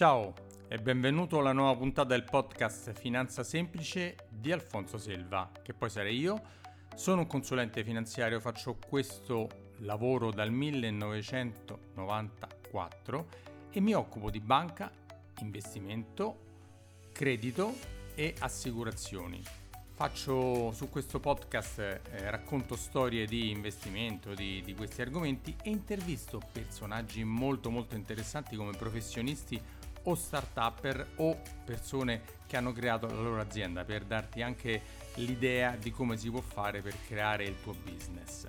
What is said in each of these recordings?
Ciao e benvenuto alla nuova puntata del podcast Finanza Semplice di Alfonso Selva, che poi sarei io. Sono un consulente finanziario, faccio questo lavoro dal 1994 e mi occupo di banca, investimento, credito e assicurazioni. Faccio su questo podcast, eh, racconto storie di investimento di, di questi argomenti e intervisto personaggi molto molto interessanti come professionisti o start-upper o persone che hanno creato la loro azienda per darti anche l'idea di come si può fare per creare il tuo business.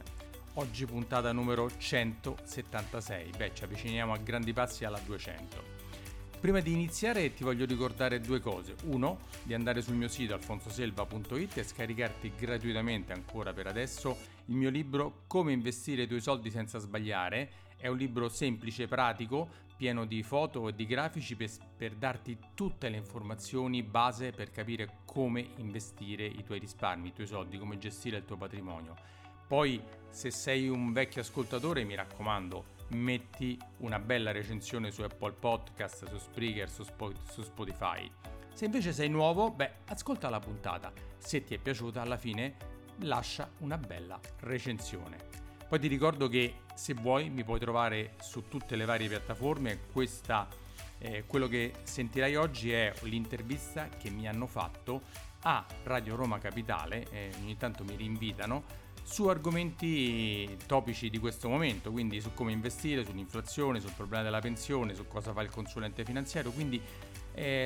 Oggi puntata numero 176, beh ci avviciniamo a grandi passi alla 200. Prima di iniziare ti voglio ricordare due cose. Uno, di andare sul mio sito alfonsoselva.it e scaricarti gratuitamente ancora per adesso il mio libro Come investire i tuoi soldi senza sbagliare. È un libro semplice, pratico, pieno di foto e di grafici per, per, darti tutte le informazioni base per capire come investire i tuoi risparmi, i tuoi soldi, come gestire il tuo patrimonio. Poi, se sei un vecchio ascoltatore, mi raccomando, metti una bella recensione su Apple Podcast, su Spreaker, su, Sp- su Spotify. Se invece sei nuovo, beh, ascolta la puntata. Se ti è piaciuta, alla fine lascia una bella recensione. Poi ti ricordo che se vuoi mi puoi trovare su tutte le varie piattaforme. Questa, eh, quello che sentirai oggi è l'intervista che mi hanno fatto a Radio Roma Capitale, eh, ogni tanto mi rinvitano, su argomenti topici di questo momento, quindi su come investire, sull'inflazione, sul problema della pensione, su cosa fa il consulente finanziario, quindi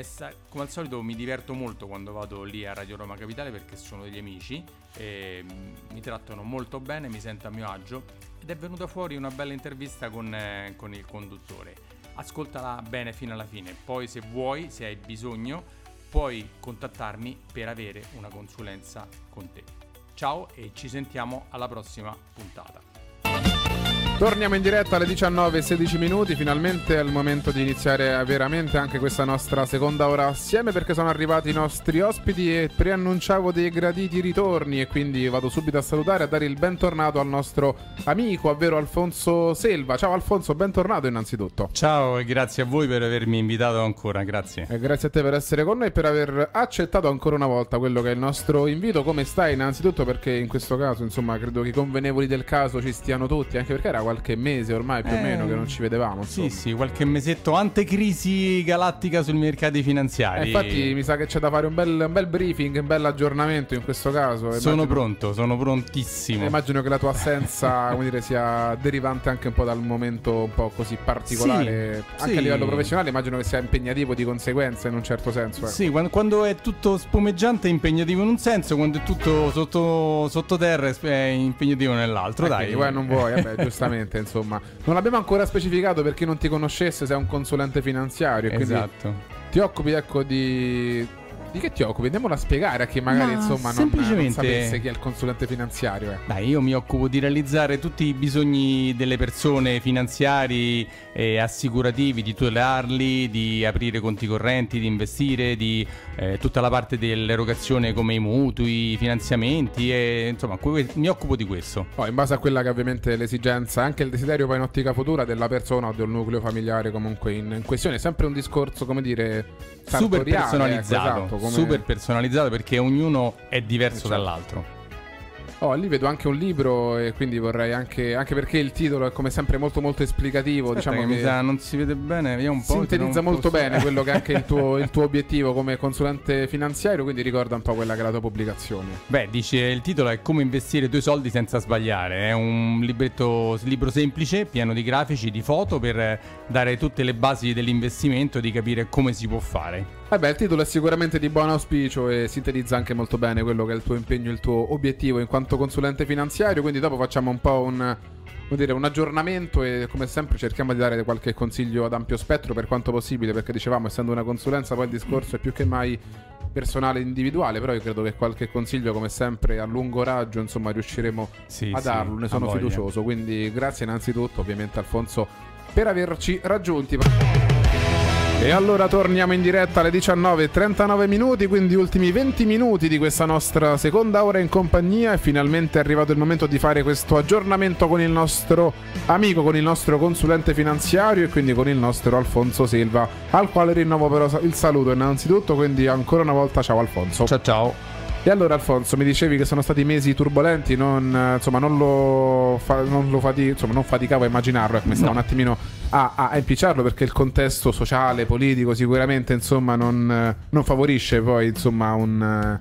sta, come al solito mi diverto molto quando vado lì a Radio Roma Capitale perché sono degli amici, eh, mi trattano molto bene, mi sento a mio agio ed è venuta fuori una bella intervista con, eh, con il conduttore. Ascoltala bene fino alla fine, poi se vuoi, se hai bisogno, puoi contattarmi per avere una consulenza con te. Ciao e ci sentiamo alla prossima puntata. Torniamo in diretta alle 19.16 minuti, finalmente è il momento di iniziare veramente anche questa nostra seconda ora assieme perché sono arrivati i nostri ospiti e preannunciavo dei graditi ritorni e quindi vado subito a salutare e a dare il bentornato al nostro amico, ovvero Alfonso Selva. Ciao Alfonso, bentornato innanzitutto. Ciao e grazie a voi per avermi invitato ancora, grazie. E grazie a te per essere con noi e per aver accettato ancora una volta quello che è il nostro invito. Come stai innanzitutto perché in questo caso insomma credo che i convenevoli del caso ci stiano tutti, anche perché era qualche mese ormai più eh, o meno che non ci vedevamo. Insomma. Sì, sì, qualche mesetto antecrisi galattica sui mercati finanziari. Eh, infatti mi sa che c'è da fare un bel, un bel, briefing, un bel aggiornamento in questo caso. Immagino, sono pronto, sono prontissimo. Immagino che la tua assenza come dire, sia derivante anche un po' dal momento un po' così particolare. Sì, anche sì. a livello professionale immagino che sia impegnativo di conseguenza in un certo senso. Ecco. Sì, quando, quando, è tutto spumeggiante è impegnativo in un senso, quando è tutto sotto, sottoterra è impegnativo nell'altro. Dai, poi non vuoi, vabbè, giustamente insomma insomma. Non abbiamo ancora specificato per chi non ti conoscesse sei un consulente finanziario. Esatto. Ti occupi ecco di di che ti occupi? Andiamolo a spiegare a chi magari Ma insomma non, semplicemente... non sapesse chi è il consulente finanziario. Eh. Dai, io mi occupo di realizzare tutti i bisogni delle persone finanziari e assicurativi, di tutelarli, di aprire conti correnti, di investire, di eh, tutta la parte dell'erogazione come i mutui, i finanziamenti e insomma mi occupo di questo. Oh, in base a quella che ovviamente è l'esigenza, anche il desiderio poi in ottica futura della persona o del nucleo familiare comunque in, in questione, è sempre un discorso come dire super personalizzato. Ecco, esatto, come... Super personalizzato perché ognuno è diverso esatto. dall'altro. Oh, lì vedo anche un libro e quindi vorrei anche, anche perché il titolo è come sempre molto molto esplicativo. Aspetta diciamo che, che sa, non si vede bene, vediamo un po'. Sintetizza molto posso... bene quello che è anche il tuo, il tuo, obiettivo come consulente finanziario, quindi ricorda un po' quella che è la tua pubblicazione. Beh, dice il titolo è Come investire i tuoi soldi senza sbagliare. È un libretto, libro semplice, pieno di grafici, di foto per dare tutte le basi dell'investimento e di capire come si può fare. Vabbè, il titolo è sicuramente di buon auspicio e sintetizza anche molto bene quello che è il tuo impegno, il tuo obiettivo in quanto consulente finanziario. Quindi dopo facciamo un po' un, dire, un aggiornamento e come sempre cerchiamo di dare qualche consiglio ad ampio spettro per quanto possibile, perché dicevamo, essendo una consulenza, poi il discorso è più che mai personale e individuale, però io credo che qualche consiglio, come sempre, a lungo raggio, insomma, riusciremo sì, a darlo, sì, ne sono fiducioso. Quindi grazie innanzitutto, ovviamente, Alfonso, per averci raggiunti. E allora torniamo in diretta alle 19.39 minuti, quindi ultimi 20 minuti di questa nostra seconda ora in compagnia e finalmente è arrivato il momento di fare questo aggiornamento con il nostro amico, con il nostro consulente finanziario e quindi con il nostro Alfonso Silva, al quale rinnovo però il saluto innanzitutto, quindi ancora una volta ciao Alfonso. Ciao ciao. E allora Alfonso, mi dicevi che sono stati mesi turbolenti, non, insomma, non lo, fa, non lo fati, insomma, non faticavo a immaginarlo, ecco, mi stavo no. un attimino a, a, impicciarlo perché il contesto sociale, politico sicuramente insomma, non, non favorisce poi insomma, un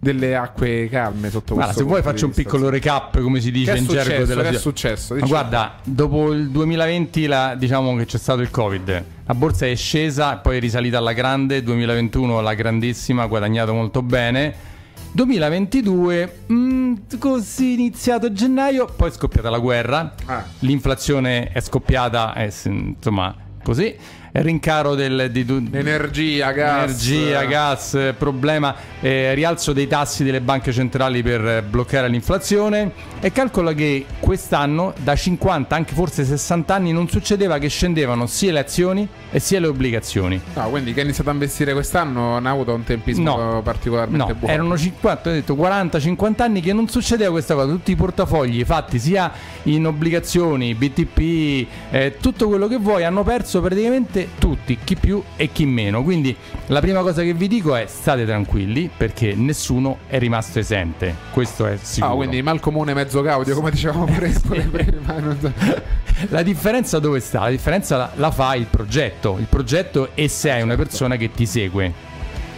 delle acque calme sotto guarda, questo se vuoi faccio un piccolo recap come si dice in successo, gergo della che è successo? Ma guarda dopo il 2020 la, diciamo che c'è stato il covid. La borsa è scesa poi è risalita alla grande 2021 la grandissima ha guadagnato molto bene 2022, mm, così iniziato gennaio, poi è scoppiata la guerra, ah. l'inflazione è scoppiata, eh, insomma, così rincaro del, di, energia, gas, energia, gas problema, eh, rialzo dei tassi delle banche centrali per bloccare l'inflazione e calcola che quest'anno da 50, anche forse 60 anni non succedeva che scendevano sia le azioni e sia le obbligazioni. No, quindi che ha iniziato a investire quest'anno non ha avuto un tempismo no, particolarmente no, buono. Erano 50, ho detto 40-50 anni che non succedeva questa cosa, tutti i portafogli fatti sia in obbligazioni, BTP, eh, tutto quello che vuoi hanno perso praticamente tutti, chi più e chi meno. Quindi la prima cosa che vi dico è state tranquilli perché nessuno è rimasto esente. Questo è sicuro. Ah, quindi mal comune mezzo gaudio, come dicevamo prima. la differenza dove sta? La differenza la, la fa il progetto. Il progetto e se hai una persona che ti segue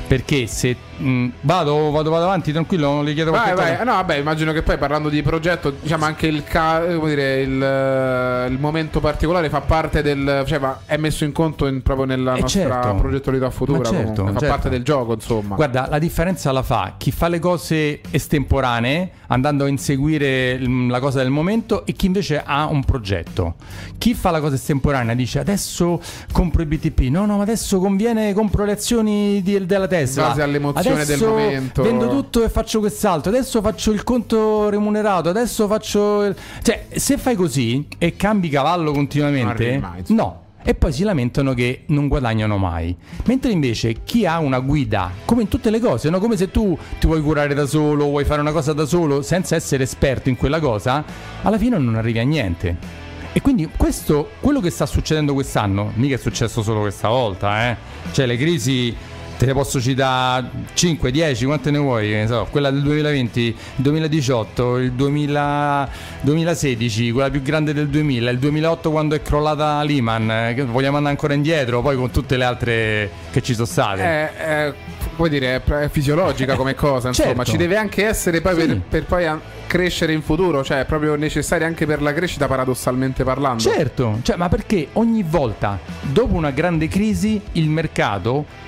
perché se mm, vado, vado, vado, avanti tranquillo, non gli chiedo vai, vai. No, vabbè, immagino che poi parlando di progetto, diciamo anche il, ca- dire, il, uh, il momento particolare fa parte del. cioè va, è messo in conto in, proprio nella eh nostra certo. progettualità futura. Certo, fa certo. parte del gioco, insomma. Guarda, la differenza la fa chi fa le cose estemporanee, andando a inseguire la cosa del momento, e chi invece ha un progetto. Chi fa la cosa estemporanea dice adesso compro i BTP, no, no, ma adesso conviene, compro le azioni di, della Tesla. In base all'emozione adesso del momento. Vendo tutto e faccio quest'altro. Adesso faccio il conto remunerato. Adesso faccio. Il... Cioè, se fai così e cambi cavallo continuamente, mai, no. E poi si lamentano che non guadagnano mai. Mentre invece chi ha una guida, come in tutte le cose, no? come se tu ti vuoi curare da solo, vuoi fare una cosa da solo senza essere esperto in quella cosa, alla fine non arrivi a niente. E quindi questo, quello che sta succedendo quest'anno, mica è successo solo questa volta, eh? Cioè le crisi te ne posso citare 5, 10, quante ne vuoi? So, quella del 2020, il 2018, il 2000, 2016, quella più grande del 2000, il 2008 quando è crollata Lehman, eh, vogliamo andare ancora indietro, poi con tutte le altre che ci sono state. Eh, eh, puoi dire, è fisiologica come cosa, insomma, certo. ci deve anche essere poi sì. per, per, poi crescere in futuro, cioè è proprio necessaria anche per la crescita paradossalmente parlando. Certo, cioè, ma perché ogni volta dopo una grande crisi il mercato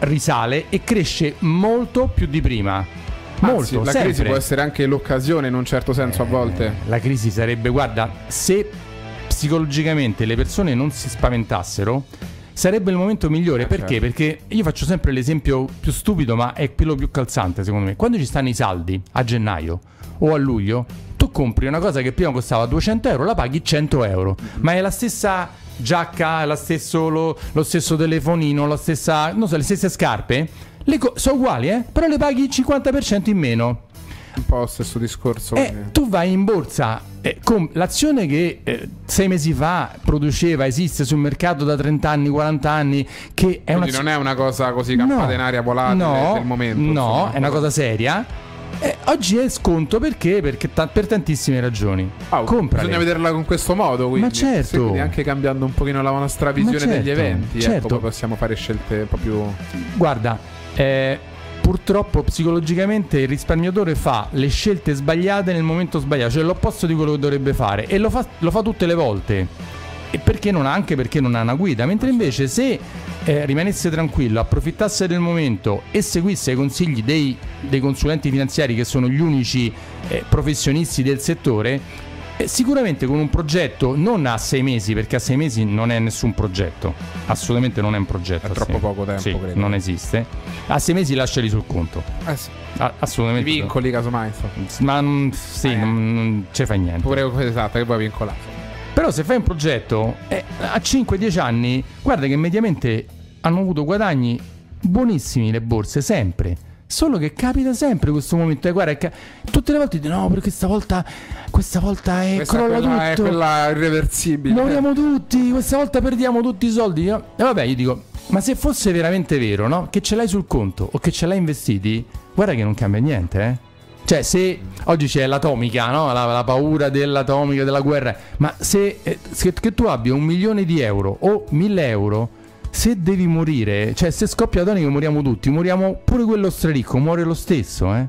risale e cresce molto più di prima. Molto, Anzi, la sempre. crisi può essere anche l'occasione in un certo senso eh, a volte. La crisi sarebbe, guarda, se psicologicamente le persone non si spaventassero, sarebbe il momento migliore. Eh, Perché? Certo. Perché io faccio sempre l'esempio più stupido, ma è quello più calzante secondo me. Quando ci stanno i saldi a gennaio o a luglio, compri una cosa che prima costava 200 euro, la paghi 100 euro, ma è la stessa giacca, la stesso, lo, lo, stesso telefonino, la stessa, non so, le stesse scarpe, le co- sono uguali, eh? però le paghi il 50% in meno. Un po' lo stesso discorso. Eh, tu vai in borsa eh, con l'azione che eh, sei mesi fa produceva, esiste sul mercato da 30 anni, 40 anni, che è una... non è una cosa così campata no, in aria volatile no, del momento. No, insomma. è una cosa seria eh, oggi è sconto perché? Perché ta- per tantissime ragioni. Oh, Bisogna vederla con questo modo, quindi. Ma certo. Quindi anche cambiando un pochino la nostra visione certo, degli eventi, ecco, certo. ecco, possiamo fare scelte un po' più... Guarda, eh, purtroppo psicologicamente il risparmiatore fa le scelte sbagliate nel momento sbagliato, cioè l'opposto di quello che dovrebbe fare e lo fa, lo fa tutte le volte. E perché non ha, anche perché non ha una guida, mentre invece se eh, rimanesse tranquillo, approfittasse del momento e seguisse i consigli dei, dei consulenti finanziari che sono gli unici eh, professionisti del settore, eh, sicuramente con un progetto non a sei mesi, perché a sei mesi non è nessun progetto, assolutamente non è un progetto. È troppo poco tempo, sì, credo. Non esiste. A sei mesi lasciali sul conto. Eh sì. A- assolutamente. I vincoli, casomai. Ma mm, sì, eh. non, non ci fai niente. Pure esatto, che poi vincolato. Però se fai un progetto eh, a 5-10 anni, guarda che mediamente hanno avuto guadagni buonissimi le borse, sempre. Solo che capita sempre questo momento. E guarda, che tutte le volte dicono: no, perché stavolta, questa volta è Questa crolla quella, è tutto. quella irreversibile. Moriamo tutti, questa volta perdiamo tutti i soldi. no? E vabbè, io dico, ma se fosse veramente vero, no? Che ce l'hai sul conto o che ce l'hai investiti, guarda che non cambia niente, eh. Cioè, se oggi c'è l'atomica, no? La, la paura dell'atomica, della guerra, ma se, eh, se- che tu abbia un milione di euro o mille euro, se devi morire, cioè se scoppia l'atomica moriamo tutti, moriamo pure quello straricco, muore lo stesso, eh.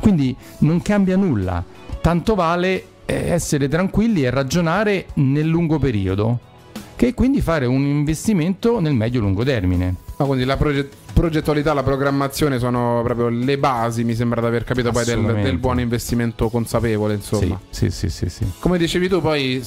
Quindi non cambia nulla. Tanto vale eh, essere tranquilli e ragionare nel lungo periodo, che quindi fare un investimento nel medio-lungo termine. No, quindi la proge- progettualità, la programmazione sono proprio le basi, mi sembra di aver capito poi del, del buon investimento consapevole, insomma. Sì, sì, sì, sì, sì. Come dicevi tu, poi,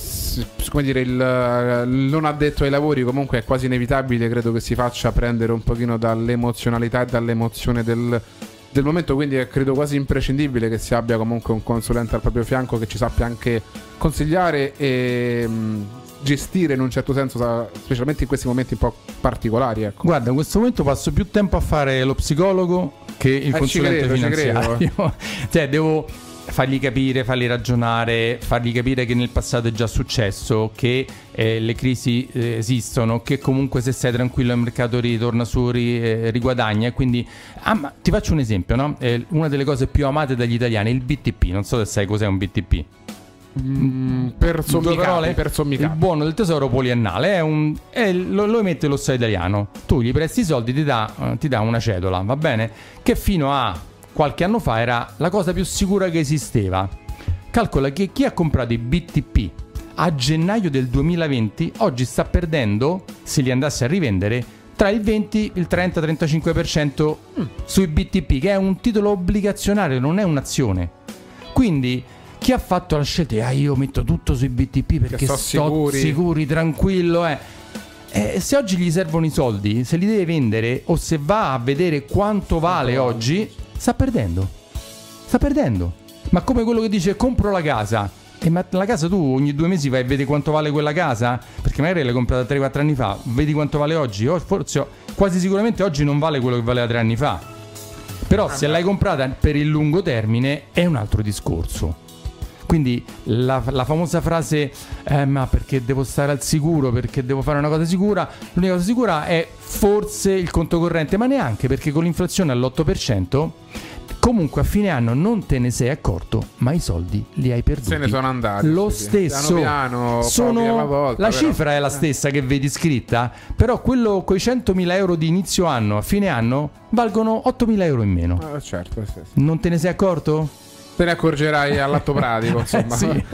come dire, il, non addetto ai lavori comunque è quasi inevitabile, credo che si faccia prendere un pochino dall'emozionalità e dall'emozione del, del momento, quindi è credo quasi imprescindibile che si abbia comunque un consulente al proprio fianco che ci sappia anche consigliare e mh, gestire in un certo senso, specialmente in questi momenti un po' particolari, ecco. Guarda, in questo momento passo più tempo a fare lo psicologo che il Eh, consulente credo, finanziario. cioè, devo fargli capire, fargli ragionare, fargli capire che nel passato è già successo, che eh, le crisi eh, esistono, che comunque se sei tranquillo il mercato ritorna su, ri- eh, riguadagna. E quindi, ah, ti faccio un esempio, no? Eh, una delle cose più amate dagli italiani è il BTP. Non so se sai cos'è un BTP. Mm, per parole? per Il sommicapi. buono del tesoro poliennale è un, è- lo, lo emette lo Stato italiano. Tu gli presti i soldi, ti dà, eh, ti dà una cedola, va bene? Che fino a qualche anno fa era la cosa più sicura che esisteva. Calcola che chi ha comprato i BTP a gennaio del 2020 oggi sta perdendo, se li andasse a rivendere, tra il 20 e il 30-35% sui BTP, che è un titolo obbligazionario, non è un'azione. Quindi chi ha fatto la scelta ah io metto tutto sui BTP perché sto sto sicuri." sicuri, tranquillo eh. Eh, se oggi gli servono i soldi, se li deve vendere o se va a vedere quanto vale oggi, sta perdendo. Sta perdendo. Ma come quello che dice compro la casa. E ma la casa tu ogni due mesi vai a vedere quanto vale quella casa? Perché magari l'hai comprata 3-4 anni fa, vedi quanto vale oggi? O forse quasi sicuramente oggi non vale quello che valeva 3 anni fa. Però se l'hai comprata per il lungo termine è un altro discorso. Quindi la, la famosa frase, eh, ma perché devo stare al sicuro, perché devo fare una cosa sicura, l'unica cosa sicura è forse il conto corrente, ma neanche perché con l'inflazione all'8%, comunque a fine anno non te ne sei accorto, ma i soldi li hai perduti. Se ne sono andati. Lo sì, stesso. Piano piano, Sono- volta, la però. cifra è la stessa che vedi scritta, però quello con i 100.000 euro di inizio anno a fine anno valgono 8.000 euro in meno. Ah, certo, sì, sì. Non te ne sei accorto? Te ne accorgerai all'atto pratico, insomma. sì.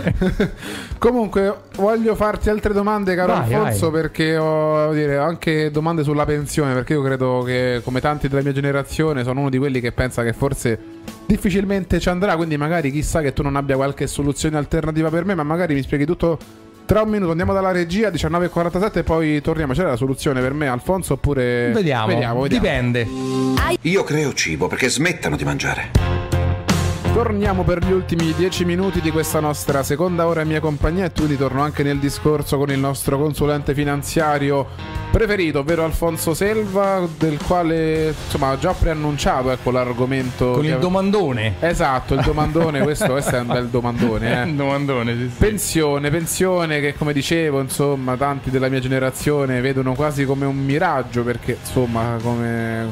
Comunque, voglio farti altre domande, caro Vai, Alfonso, vai. perché ho, dire, ho anche domande sulla pensione, perché io credo che, come tanti della mia generazione, sono uno di quelli che pensa che forse difficilmente ci andrà, quindi magari chissà che tu non abbia qualche soluzione alternativa per me, ma magari mi spieghi tutto tra un minuto. Andiamo dalla regia, 19.47 e poi torniamo. C'è la soluzione per me, Alfonso, oppure... Vediamo, vediamo, vediamo. dipende. Io creo cibo perché smettano di mangiare. Torniamo per gli ultimi dieci minuti di questa nostra seconda ora in mia compagnia e quindi torno anche nel discorso con il nostro consulente finanziario preferito, ovvero Alfonso Selva, del quale insomma ho già preannunciato ecco, l'argomento. Con il ave- domandone. Esatto, il domandone, questo, questo è un bel domandone. Eh. domandone, sì, sì. Pensione, pensione che come dicevo, insomma, tanti della mia generazione vedono quasi come un miraggio perché insomma, come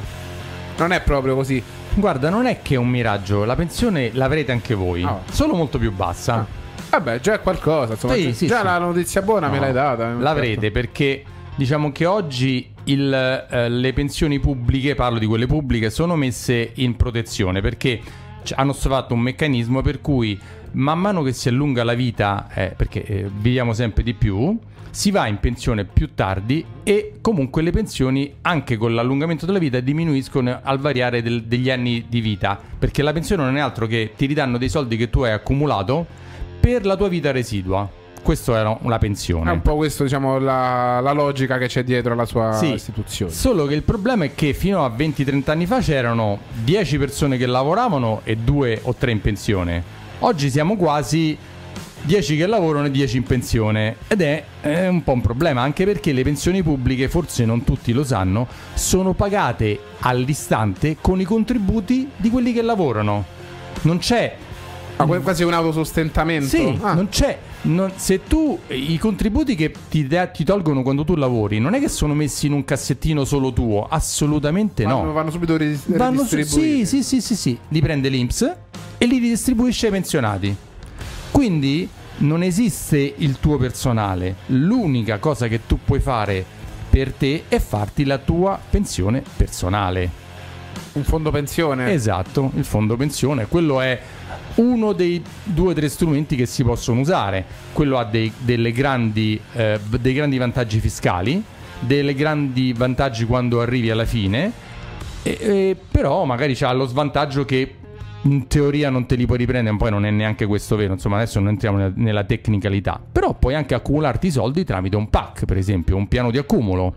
non è proprio così. Guarda, non è che è un miraggio, la pensione l'avrete anche voi, Ah. solo molto più bassa. Vabbè, già è qualcosa, insomma, Sì, già, sì, già sì. la notizia buona me No, l'hai data. eh. L'avrete perché diciamo che oggi il, eh, le pensioni pubbliche, parlo di quelle pubbliche, sono messe in protezione perché hanno fatto un meccanismo per cui man mano che si allunga la vita, eh, perché eh, viviamo sempre di più, si va in pensione più tardi e comunque le pensioni anche con l'allungamento della vita diminuiscono al variare del- degli anni di vita perché la pensione non è altro che ti ridanno dei soldi che tu hai accumulato per la tua vita residua. Questo era una pensione. È un po' questo, diciamo, la, la logica che c'è dietro alla sua Sì. istituzione. Solo che il problema è che fino a 20-30 anni fa c'erano 10 persone che lavoravano e 2 o 3 in pensione. Oggi siamo quasi 10 che lavorano e 10 in pensione ed è, è un po' un problema anche perché le pensioni pubbliche, forse non tutti lo sanno, sono pagate all'istante con i contributi di quelli che lavorano. Non c'è Ah, quasi un autosostentamento. sì, Ah, non c'è. non- se tu i contributi che ti, ti tolgono quando tu lavori non è che sono messi in un cassettino solo tuo, assolutamente vanno, no. vanno subito ris- Vanno su- ridistribuiti. sì, sì, sì, sì, sì. Li prende l'Inps e li ridistribuisce ai pensionati. Quindi non esiste il tuo personale. L'unica cosa che tu puoi fare per te è farti la tua pensione personale. Un fondo pensione. Esatto, il fondo pensione, quello è uno dei due o tre strumenti che si possono usare. Quello ha dei, grandi, eh, dei grandi vantaggi fiscali, dei grandi vantaggi quando arrivi alla fine, e- e però magari c'ha lo svantaggio che in teoria non te li puoi riprendere, poi non è neanche questo vero, insomma adesso non entriamo nella, nella tecnicalità, però puoi anche accumularti i soldi tramite un PAC, per esempio, un piano di accumulo,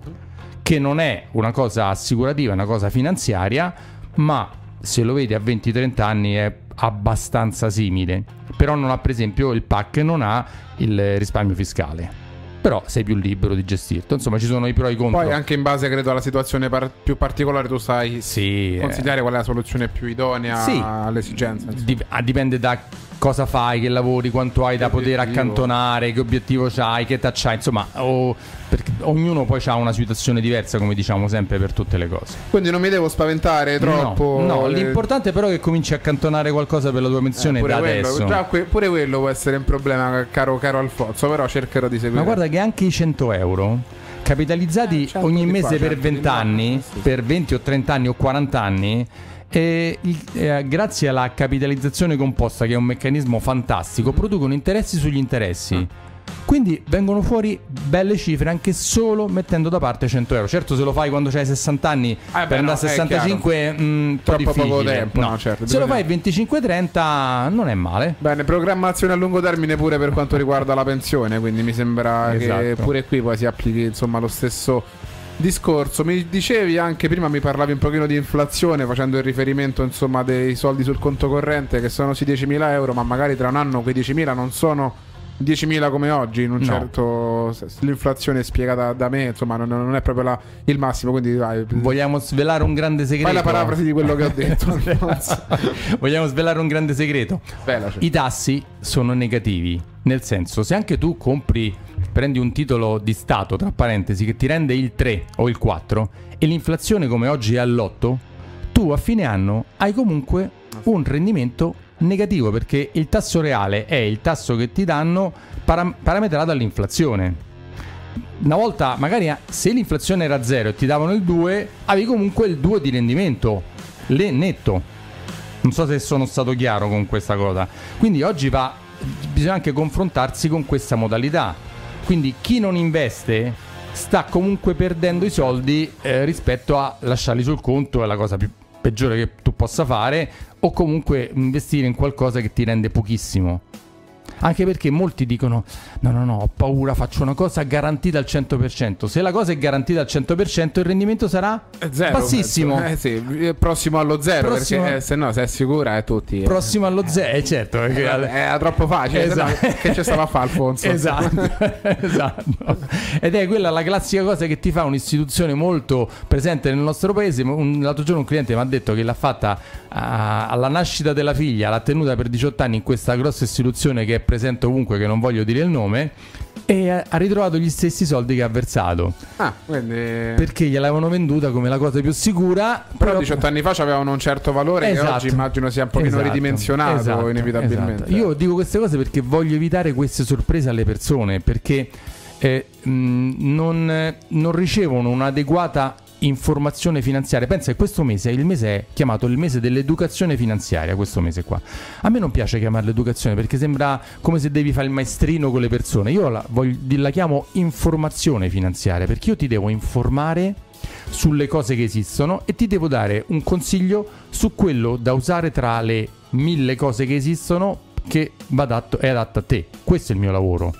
che non è una cosa assicurativa, è una cosa finanziaria, ma se lo vedi a 20-30 anni è abbastanza simile, però non ha per esempio il PAC non ha il risparmio fiscale. Però sei più libero di gestirlo. Insomma, ci sono i pro e i contro. Poi anche in base, credo, alla situazione par- più particolare, tu sai sì, eh. consigliare qual è la soluzione più idonea Sì. alle esigenze. insomma. Dip- ah, dipende da cosa fai, che lavori, quanto hai da poter obiettivo. accantonare, che obiettivo c'hai, che c'hai, insomma, o- perché ognuno poi ha una situazione diversa, come diciamo sempre per tutte le cose. Quindi non mi devo spaventare troppo. No, no, eh, l'importante però è che cominci a accantonare qualcosa per la tua pensione pure da quello, adesso. già que- pure quello può essere un problema, caro, caro Alfonso. Però cercherò di seguire. Ma guarda che anche i 100 euro capitalizzati Eh, 100 ogni di qua, mese per 100 di 20 là, anni, sì, per 20 o 30 anni o 40 anni, eh, il- eh, grazie alla capitalizzazione composta, che è un meccanismo fantastico, producono interessi sugli interessi. Ah. Quindi vengono fuori belle cifre anche solo mettendo da parte 100 euro. Certo, se lo fai quando hai 60 anni Ah, beh, per andare no, a è 65, mh, Troppo poco difficile. tempo, No. no, certo, Se lo fai 25-30, non è male. Bene, programmazione a lungo termine pure per quanto riguarda la pensione, quindi mi sembra che Esatto. pure qui poi si applichi insomma lo stesso discorso. Mi dicevi anche prima mi parlavi un pochino di inflazione facendo il riferimento insomma dei soldi sul conto corrente che sono sì 10.000 euro, ma magari tra un anno quei 10.000 non sono 10.000 come oggi, in un No. certo l'inflazione è spiegata da me, insomma non, non è proprio la- il massimo, quindi vai, Vogliamo svelare un grande segreto. fai la parafrasi di quello che ho detto. Vogliamo svelare un grande segreto. Cioè. I tassi sono negativi, nel senso, se anche tu compri, prendi un titolo di Stato, tra parentesi, che ti rende il 3 o il 4 e l'inflazione come oggi è all'8, tu a fine anno hai comunque un rendimento negativo perché il tasso reale è il tasso che ti danno param- parametrato all'inflazione. Una volta, magari se l'inflazione era 0 e ti davano il 2, avevi comunque il 2 di rendimento, le netto. Non so se sono stato chiaro con questa cosa. Quindi oggi va, bisogna anche confrontarsi con questa modalità. Quindi chi non investe sta comunque perdendo i soldi eh, rispetto a lasciarli sul conto, è la cosa più peggiore che tu possa fare, o comunque investire in qualcosa che ti rende pochissimo. Anche perché molti dicono: No, no, no, ho paura, faccio una cosa garantita al 100%. Se la cosa è garantita al 100%, il rendimento sarà È zero, bassissimo. Eh sì, è prossimo allo zero, Prossimo- perché eh, se no se è sicura è tutti. eh. Prossimo allo zero, eh, certo. Perché Eh, Era troppo facile. se no, Esatto. che c'è stava a fare Alfonso? Esatto, esatto. Ed è quella la classica cosa che ti fa un'istituzione molto presente nel nostro paese. Un- l'altro giorno un cliente mi ha detto che l'ha fatta ah, alla nascita della figlia, l'ha tenuta per 18 anni in questa grossa istituzione che è presente ovunque, che non voglio dire il nome, e ha ritrovato gli stessi soldi che ha versato. Ah, quindi... Perché gliel'avevano venduta come la cosa più sicura. Però 18 anni fa avevano un certo valore che Esatto. oggi immagino sia un pochino Esatto, ridimensionato esatto, inevitabilmente. esatto. Io dico queste cose perché voglio evitare queste sorprese alle persone, perché eh, mh, non, non ricevono un'adeguata informazione finanziaria. Pensa che questo mese, il mese è chiamato il mese dell'educazione finanziaria, questo mese qua. A me non piace chiamarla educazione perché sembra come se devi fare il maestrino con le persone. Io la, voglio- la chiamo informazione finanziaria perché io ti devo informare sulle cose che esistono e ti devo dare un consiglio su quello da usare tra le mille cose che esistono che adatto, è adatto a te. Questo è il mio lavoro.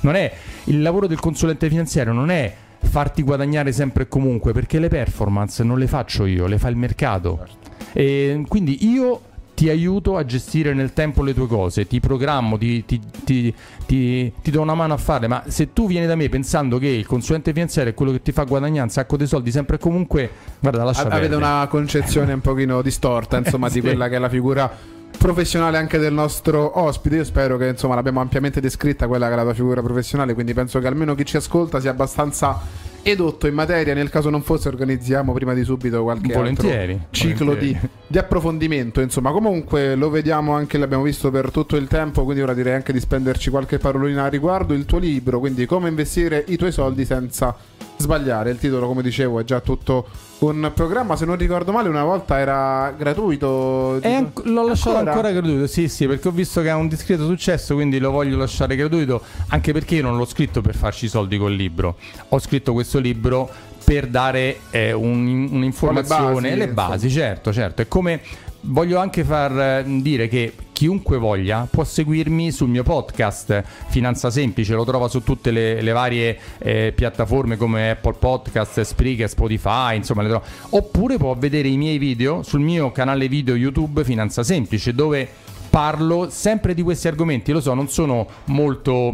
Non è il lavoro del consulente finanziario, non è farti guadagnare sempre e comunque, perché le performance non le faccio io, le fa il mercato. E quindi io ti aiuto a gestire nel tempo le tue cose, ti programmo, ti, ti, ti, ti, do una mano a farle, ma se tu vieni da me pensando che il consulente finanziario è quello che ti fa guadagnare un sacco di soldi sempre e comunque, guarda, lascia Avete perdere. una concezione un pochino distorta, insomma, Eh, di sì. quella che è la figura professionale anche del nostro ospite. Io spero che insomma l'abbiamo ampiamente descritta quella che è la tua figura professionale, quindi penso che almeno chi ci ascolta sia abbastanza edotto in materia. Nel caso non fosse, organizziamo prima di subito qualche Volentieri, ciclo volentieri. Di, di approfondimento. Insomma, comunque lo vediamo anche, l'abbiamo visto per tutto il tempo, quindi ora direi anche di spenderci qualche parolina a riguardo. Il tuo libro, quindi come investire i tuoi soldi senza sbagliare. Il titolo, come dicevo, è già tutto un programma. Se non ricordo male, una volta era gratuito. Anc- l'ho lasciato Ancora? ancora gratuito, sì, sì, perché ho visto che ha un discreto successo, quindi lo voglio lasciare gratuito, anche perché io non l'ho scritto per farci soldi col libro. Ho scritto questo libro per dare eh, un- un'informazione, Le le basi, basi, certo, certo. È come voglio anche far eh, dire che chiunque voglia può seguirmi sul mio podcast Finanza Semplice, lo trova su tutte le, le varie eh, piattaforme come Apple Podcast, Spreaker, Spotify, insomma, le trova. oppure può vedere i miei video sul mio canale video YouTube Finanza Semplice dove parlo sempre di questi argomenti, lo so, non sono molto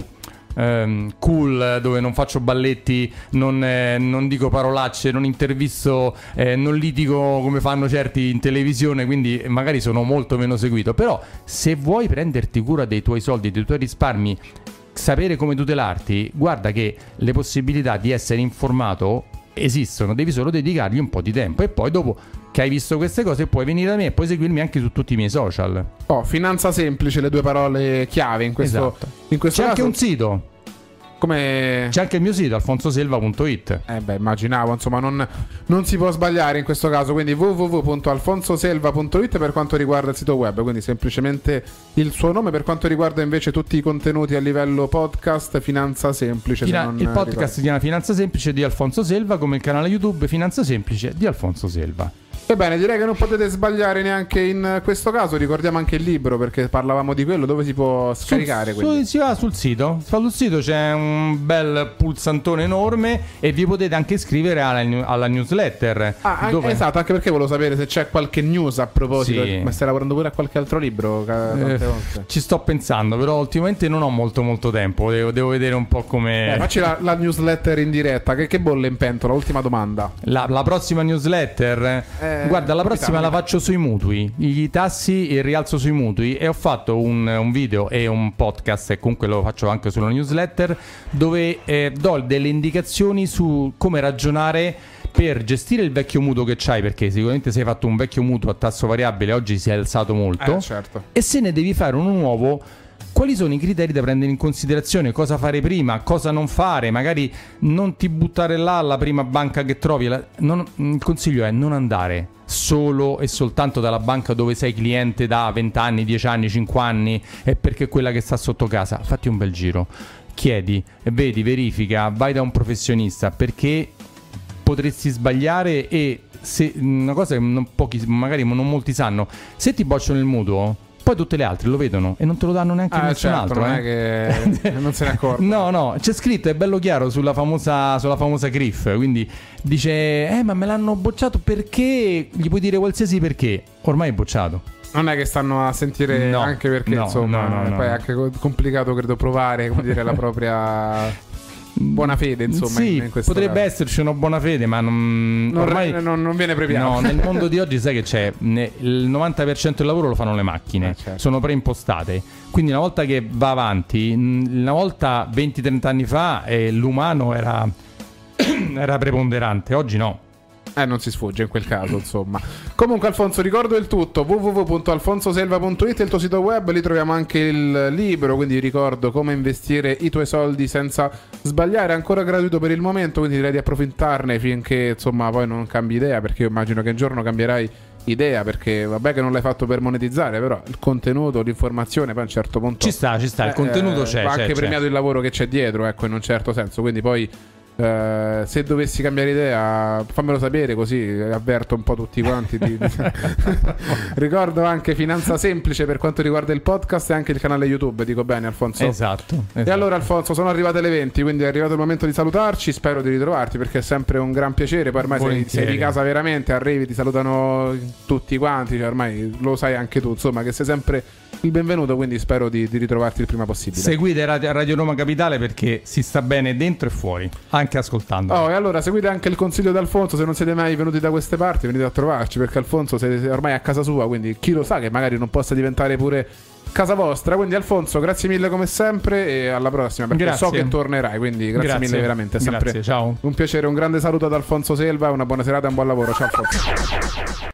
ehm, cool dove non faccio balletti, non, eh, non dico parolacce, non intervisto, eh, non litigo come fanno certi in televisione, quindi magari sono molto meno seguito. Però se vuoi prenderti cura dei tuoi soldi, dei tuoi risparmi, sapere come tutelarti, guarda che le possibilità di essere informato esistono, devi solo dedicargli un po' di tempo e poi dopo che hai visto queste cose puoi venire da me e puoi seguirmi anche su tutti i miei social. Oh, finanza semplice, le due parole chiave in questo, Esatto. In questo C'è anche caso. un sito, Come. c'è anche il mio sito alfonsoselva.it. Eh beh, immaginavo, insomma, non, non si può sbagliare in questo caso. Quindi www.alfonsoselva.it per quanto riguarda il sito web, quindi semplicemente il suo nome. Per quanto riguarda invece tutti i contenuti a livello podcast, Finanza Semplice. se Fina- il podcast ricordo. si chiama Finanza Semplice di Alfonso Selva, come il canale YouTube Finanza Semplice di Alfonso Selva. Ebbene, direi che non potete sbagliare neanche in questo caso. Ricordiamo anche il libro perché parlavamo di quello dove si può scaricare. Sul- quindi. si va sul sito, sul sito c'è un bel pulsantone enorme e vi potete anche iscrivere alla, alla newsletter. Ah, anche- dove- esatto, anche perché volevo sapere se c'è qualche news a proposito. Sì. Ma stai lavorando pure a qualche altro libro? Eh, ci sto pensando, però ultimamente non ho molto molto tempo, devo, devo vedere un po' come... Eh, facci la, la newsletter in diretta. Che, che bolle in pentola? Ultima domanda. La, la prossima newsletter, Eh, guarda, la prossima la faccio sui mutui, i tassi e il rialzo sui mutui. E ho fatto un, un video e un podcast, e comunque lo faccio anche sulla newsletter, dove eh, do delle indicazioni su come ragionare per gestire il vecchio mutuo che c'hai, perché sicuramente se hai fatto un vecchio mutuo a tasso variabile, oggi si è alzato molto. Eh, certo. E se ne devi fare uno nuovo, quali sono i criteri da prendere in considerazione? Cosa fare prima? Cosa non fare? Magari non ti buttare là alla prima banca che trovi. Non- il consiglio è non andare solo e soltanto dalla banca dove sei cliente da 20 anni, 10 anni, 5 anni e perché è quella che sta sotto casa. Fatti un bel giro. Chiedi, vedi, verifica, vai da un professionista perché potresti sbagliare e se una cosa che non pochi, magari non molti sanno, se ti bocciano il mutuo, poi tutte le altre lo vedono e non te lo danno neanche Ah, nessun certo, altro. non eh. è che non se ne accorge. No, no, c'è scritto, è bello chiaro sulla famosa, sulla famosa Griff. Quindi dice: Eh, ma me l'hanno bocciato perché? Gli puoi dire qualsiasi perché. Ormai è bocciato. Non è che stanno a sentire No, anche perché no, insomma no, poi è anche co- complicato credo provare come dire la propria buona fede insomma sì, in, in potrebbe caso. esserci una buona fede, ma non, non, ormai. non- non viene premiato No, nel mondo di oggi sai che c'è il 90% del lavoro lo fanno le macchine, Eh, certo. sono preimpostate. Quindi una volta che va avanti, una volta 20-30 anni fa eh, l'umano era, era preponderante, oggi no. Eh, non si sfugge in quel caso, insomma. Comunque, Alfonso, ricordo il tutto: www.alfonsoselva.it è il tuo sito web. Lì troviamo anche il libro. Quindi ricordo come investire i tuoi soldi senza sbagliare. È ancora gratuito per il momento. Quindi direi di approfittarne finché insomma poi non cambi idea. Perché io immagino che un giorno cambierai idea. Perché vabbè, che non l'hai fatto per monetizzare, però il contenuto, l'informazione, poi a un certo punto. Ci sta, ci sta, il Eh, contenuto eh, c'è. Va c'è, anche c'è. premiato il lavoro che c'è dietro, ecco, in un certo senso. Quindi poi Eh, se dovessi cambiare idea, fammelo sapere così avverto un po' tutti quanti. Di... Ricordo anche Finanza Semplice per quanto riguarda il podcast e anche il canale YouTube. Dico bene, Alfonso. Esatto. E esatto. allora, Alfonso, sono arrivate le 20, quindi è arrivato il momento di salutarci. Spero di ritrovarti perché è sempre un gran piacere. Poi ormai sei, sei di casa veramente, arrivi, ti salutano tutti quanti. Cioè, ormai lo sai anche tu, insomma, che sei sempre il benvenuto. Quindi spero di, di ritrovarti il prima possibile. Seguite Radio, Radio Roma Capitale perché si sta bene dentro e fuori, anche ascoltando. Oh, e allora seguite anche il consiglio di Alfonso. Se non siete mai venuti da queste parti, venite a trovarci perché Alfonso siete ormai a casa sua. Quindi chi lo sa che magari non possa diventare pure casa vostra. Quindi, Alfonso, grazie mille come sempre e alla prossima. Perché Grazie. so che tornerai. Quindi, grazie, mille veramente. È sempre Grazie, ciao. un piacere. Un grande saluto ad Alfonso Selva. Una buona serata e un buon lavoro. Ciao, Alfonso.